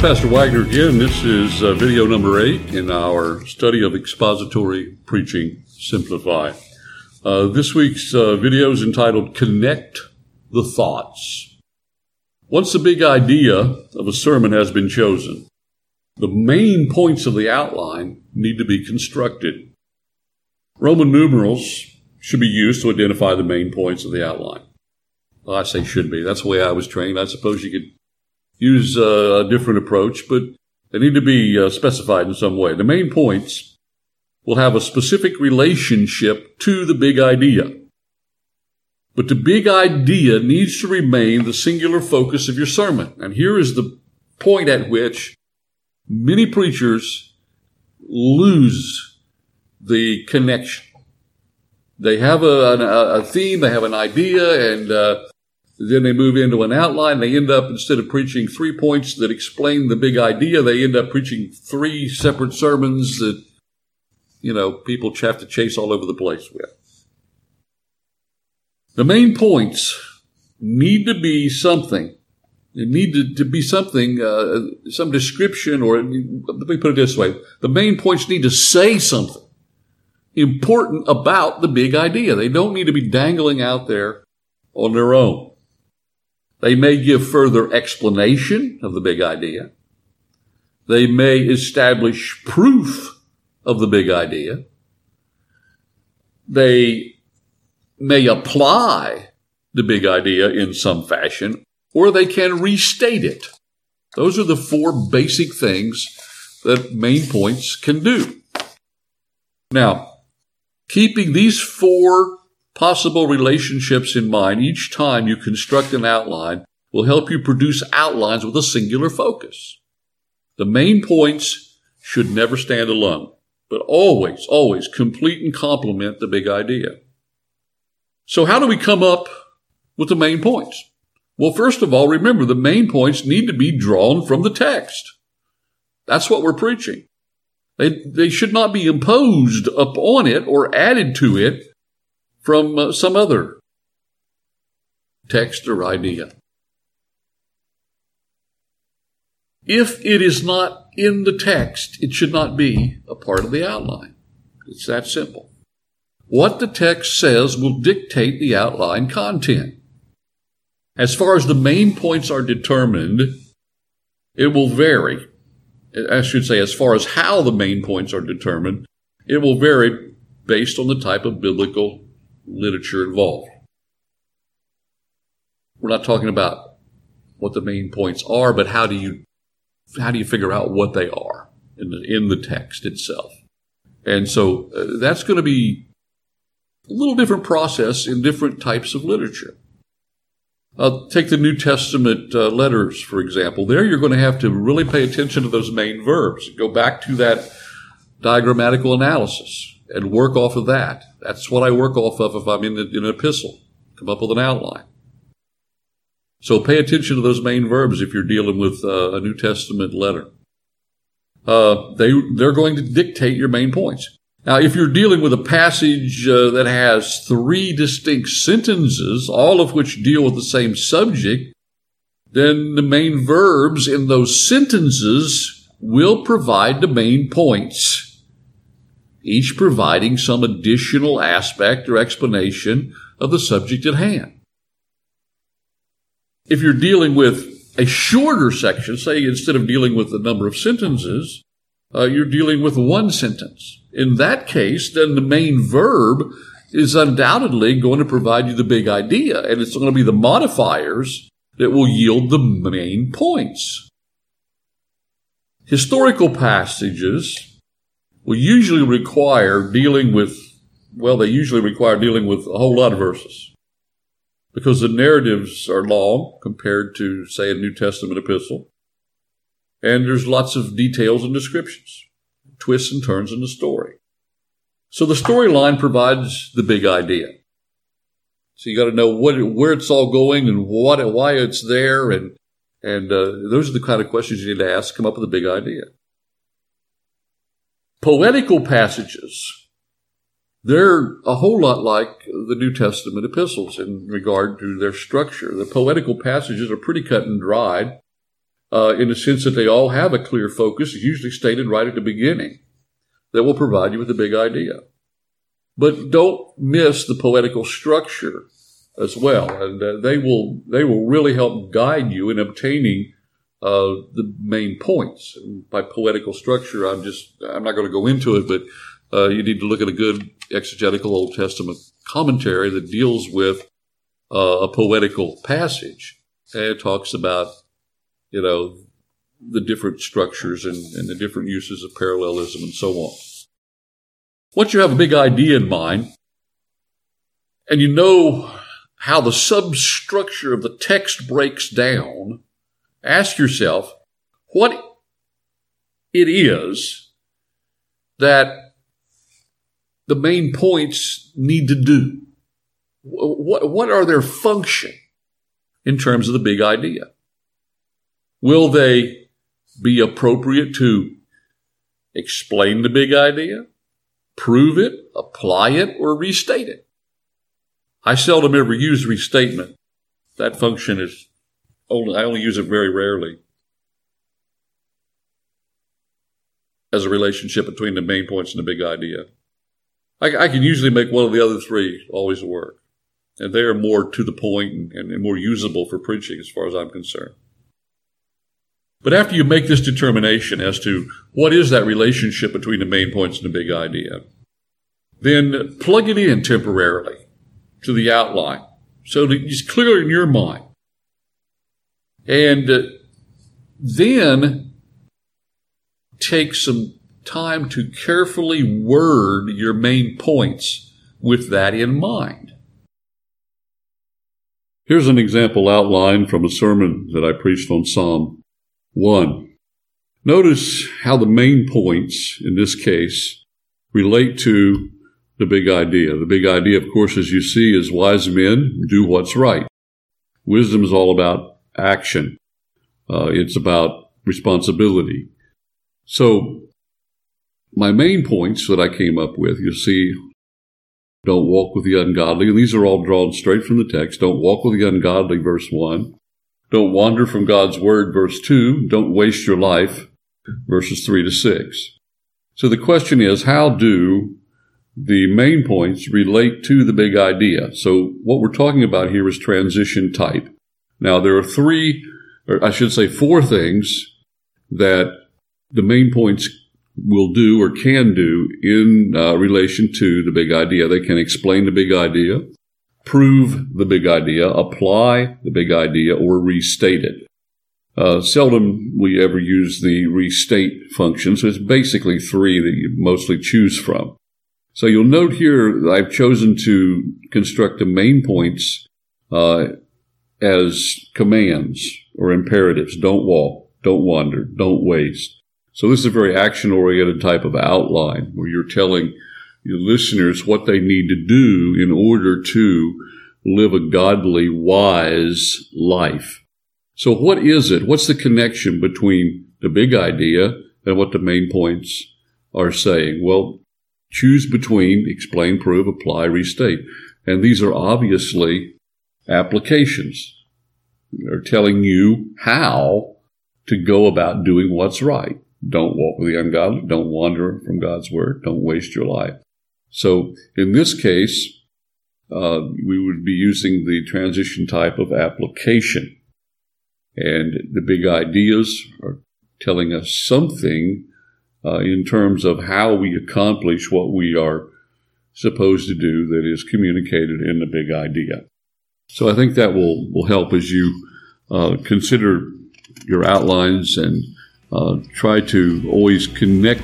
Pastor Wagner again. This is uh, video number eight in our study of expository preaching simplified. Uh, this week's uh, video is entitled Connect the Thoughts. Once the big idea of a sermon has been chosen, the main points of the outline need to be constructed. Roman numerals should be used to identify the main points of the outline. Well, I say should be. That's the way I was trained. I suppose you could use uh, a different approach, but they need to be uh, specified in some way. The main points will have a specific relationship to the big idea. But the big idea needs to remain the singular focus of your sermon. And here is the point at which many preachers lose the connection. They have a, a, a theme, they have an idea, and uh, then they move into an outline. They end up, instead of preaching three points that explain the big idea, they end up preaching three separate sermons that, you know, people have to chase all over the place with. The main points need to be something. They need to, to be something, uh, some description, or let me put it this way. The main points need to say something important about the big idea. They don't need to be dangling out there on their own. They may give further explanation of the big idea. They may establish proof of the big idea. They may apply the big idea in some fashion, or they can restate it. Those are the four basic things that main points can do. Now, keeping these four possible relationships in mind each time you construct an outline will help you produce outlines with a singular focus. The main points should never stand alone, but always, always complete and complement the big idea. So how do we come up with the main points? Well, first of all, remember the main points need to be drawn from the text. That's what we're preaching. They, they should not be imposed upon it or added to it from uh, some other text or idea. If it is not in the text, it should not be a part of the outline. It's that simple. What the text says will dictate the outline content. As far as the main points are determined, it will vary. I should say, as far as how the main points are determined, it will vary based on the type of biblical literature involved. We're not talking about what the main points are, but how do you how do you figure out what they are in the, in the text itself? And so uh, that's going to be a little different process in different types of literature. Uh, take the New Testament uh, letters, for example. There you're going to have to really pay attention to those main verbs. Go back to that diagrammatical analysis and work off of that. That's what I work off of if I'm in, in an epistle. Come up with an outline. So pay attention to those main verbs if you're dealing with uh, a New Testament letter. Uh, they they're going to dictate your main points. Now, if you're dealing with a passage uh, that has three distinct sentences, all of which deal with the same subject, then the main verbs in those sentences will provide the main points each providing some additional aspect or explanation of the subject at hand. If you're dealing with a shorter section, say instead of dealing with the number of sentences, uh, you're dealing with one sentence. In that case, then the main verb is undoubtedly going to provide you the big idea, and it's going to be the modifiers that will yield the main points. Historical passages will usually require dealing with, well, they usually require dealing with a whole lot of verses because the narratives are long compared to, say, a New Testament epistle. And there's lots of details and descriptions, twists and turns in the story. So the storyline provides the big idea. So you got to know what, where it's all going and what, why it's there. And, and, uh, those are the kind of questions you need to ask, to come up with a big idea poetical passages. They're a whole lot like the New Testament epistles in regard to their structure. The poetical passages are pretty cut and dried. uh, in the sense that they all have a clear focus, usually stated right at the beginning, that will provide you with a big idea. But don't miss the poetical structure as well, and uh, they will they will really help guide you in obtaining uh, the main points. by poetical structure, I'm just I'm not going to go into it, but uh, you need to look at a good exegetical Old Testament commentary that deals with uh, a poetical passage. And it talks about, you know, the different structures and, and the different uses of parallelism and so on. Once you have a big idea in mind, and you know how the substructure of the text breaks down, ask yourself what it is that the main points need to do. What, what are their function in terms of the big idea? Will they be appropriate to explain the big idea, prove it, apply it, or restate it? I seldom ever use restatement. That function is only, I only use it very rarely as a relationship between the main points and the big idea. I, I can usually make one of the other three always work. And they are more to the point and, and, more usable for preaching as far as I'm concerned. But after you make this determination as to what is that relationship between the main points and the big idea, then plug it in temporarily to the outline so that it's clear in your mind. And uh, then take some time to carefully word your main points with that in mind. Here's an example outline from a sermon that I preached on Psalm 1. Notice how the main points in this case relate to the big idea. The big idea, of course, as you see, is wise men do what's right. Wisdom is all about action. Uh, it's about responsibility. So, my main points that I came up with, you see, don't walk with the ungodly. And these are all drawn straight from the text. Don't walk with the ungodly, verse 1. Don't wander from God's word, verse 2. Don't waste your life, verses 3 to 6. So the question is, how do the main points relate to the big idea. So what we're talking about here is transition type. Now there are three, or I should say four things that the main points will do or can do in uh, relation to the big idea. They can explain the big idea, prove the big idea, apply the big idea, or restate it. Uh, seldom we ever use the restate function, so it's basically three that you mostly choose from. So you'll note here I've chosen to construct the main points uh, as commands or imperatives. Don't walk, don't wander, don't waste. So this is a very action oriented type of outline where you're telling your listeners what they need to do in order to live a godly, wise life. So what is it? What's the connection between the big idea and what the main points are saying? Well, choose between explain, prove, apply, restate. And these are obviously applications. They're telling you how to go about doing what's right. Don't walk with the ungodly. Don't wander from God's word. Don't waste your life. So in this case, uh, we would be using the transition type of application. And the big ideas are telling us something uh, in terms of how we accomplish what we are supposed to do that is communicated in the big idea. So I think that will, will help as you uh, consider your outlines and uh, try to always connect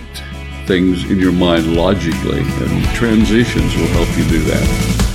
things in your mind logically, and transitions will help you do that.